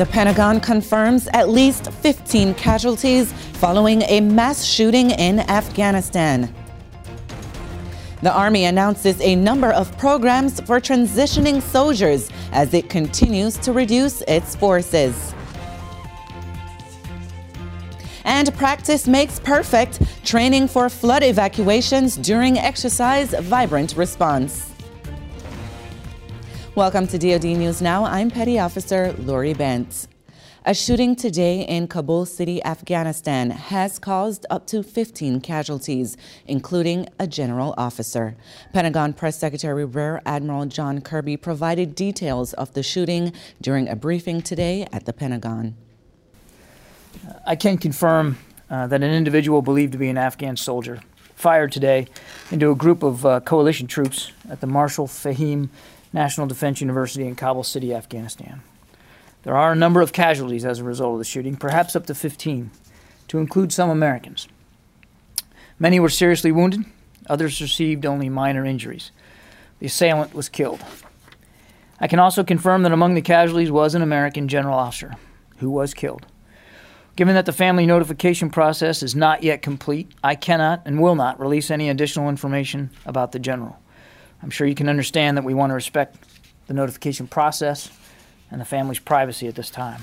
The Pentagon confirms at least 15 casualties following a mass shooting in Afghanistan. The Army announces a number of programs for transitioning soldiers as it continues to reduce its forces. And practice makes perfect, training for flood evacuations during exercise vibrant response. Welcome to DoD News Now. I'm Petty Officer Lori Bent. A shooting today in Kabul City, Afghanistan has caused up to 15 casualties, including a general officer. Pentagon Press Secretary Rear Admiral John Kirby provided details of the shooting during a briefing today at the Pentagon. I can confirm uh, that an individual believed to be an Afghan soldier fired today into a group of uh, coalition troops at the Marshal Fahim National Defense University in Kabul City, Afghanistan. There are a number of casualties as a result of the shooting, perhaps up to 15, to include some Americans. Many were seriously wounded, others received only minor injuries. The assailant was killed. I can also confirm that among the casualties was an American general officer who was killed. Given that the family notification process is not yet complete, I cannot and will not release any additional information about the general. I'm sure you can understand that we want to respect the notification process and the family's privacy at this time.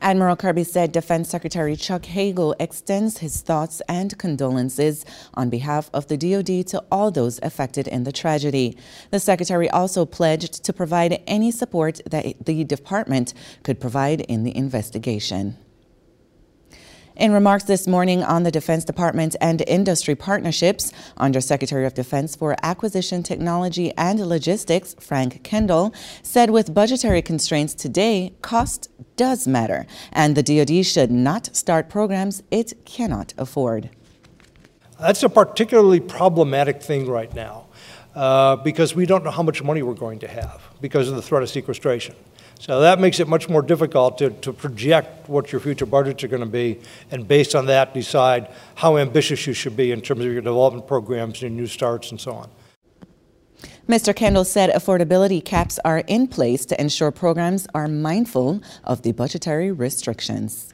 Admiral Kirby said Defense Secretary Chuck Hagel extends his thoughts and condolences on behalf of the DoD to all those affected in the tragedy. The Secretary also pledged to provide any support that the department could provide in the investigation. In remarks this morning on the Defense Department and industry partnerships, Undersecretary of Defense for Acquisition Technology and Logistics, Frank Kendall, said with budgetary constraints today, cost does matter, and the DoD should not start programs it cannot afford. That's a particularly problematic thing right now uh, because we don't know how much money we're going to have because of the threat of sequestration. So that makes it much more difficult to, to project what your future budgets are going to be, and based on that, decide how ambitious you should be in terms of your development programs and new starts and so on. Mr. Kendall said affordability caps are in place to ensure programs are mindful of the budgetary restrictions.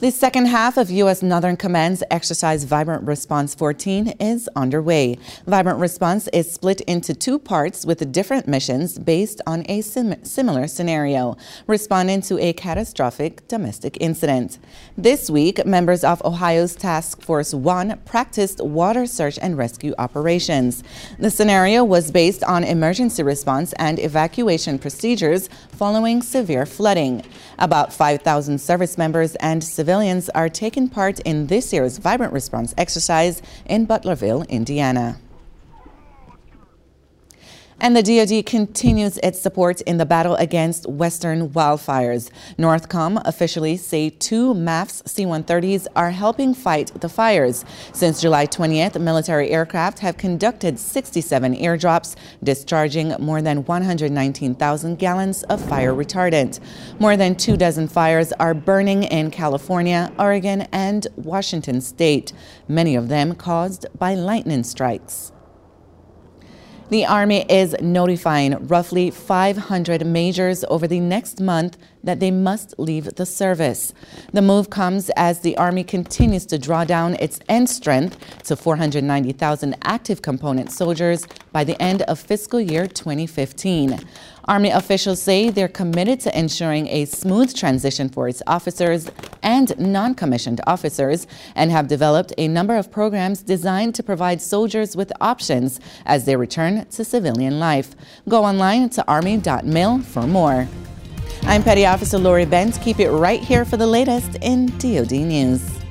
The second half of U.S. Northern Command's exercise Vibrant Response 14 is underway. Vibrant Response is split into two parts with different missions based on a sim similar scenario, responding to a catastrophic domestic incident. This week, members of Ohio's Task Force 1 practiced water search and rescue operations. The scenario was based on emergency response and evacuation procedures following severe flooding. About 5,000 service members and civilians are taking part in this year's Vibrant Response exercise in Butlerville, Indiana. And the DoD continues its support in the battle against western wildfires. Northcom officially say two MAFFS C-130s are helping fight the fires. Since July 20th, military aircraft have conducted 67 airdrops, discharging more than 119,000 gallons of fire retardant. More than two dozen fires are burning in California, Oregon, and Washington state, many of them caused by lightning strikes. The Army is notifying roughly 500 majors over the next month that they must leave the service. The move comes as the Army continues to draw down its end strength to 490,000 active component soldiers by the end of fiscal year 2015. Army officials say they're committed to ensuring a smooth transition for its officers and non-commissioned officers and have developed a number of programs designed to provide soldiers with options as they return to civilian life. Go online to army.mil for more. I'm Petty Officer Lori Bent. Keep it right here for the latest in DoD News.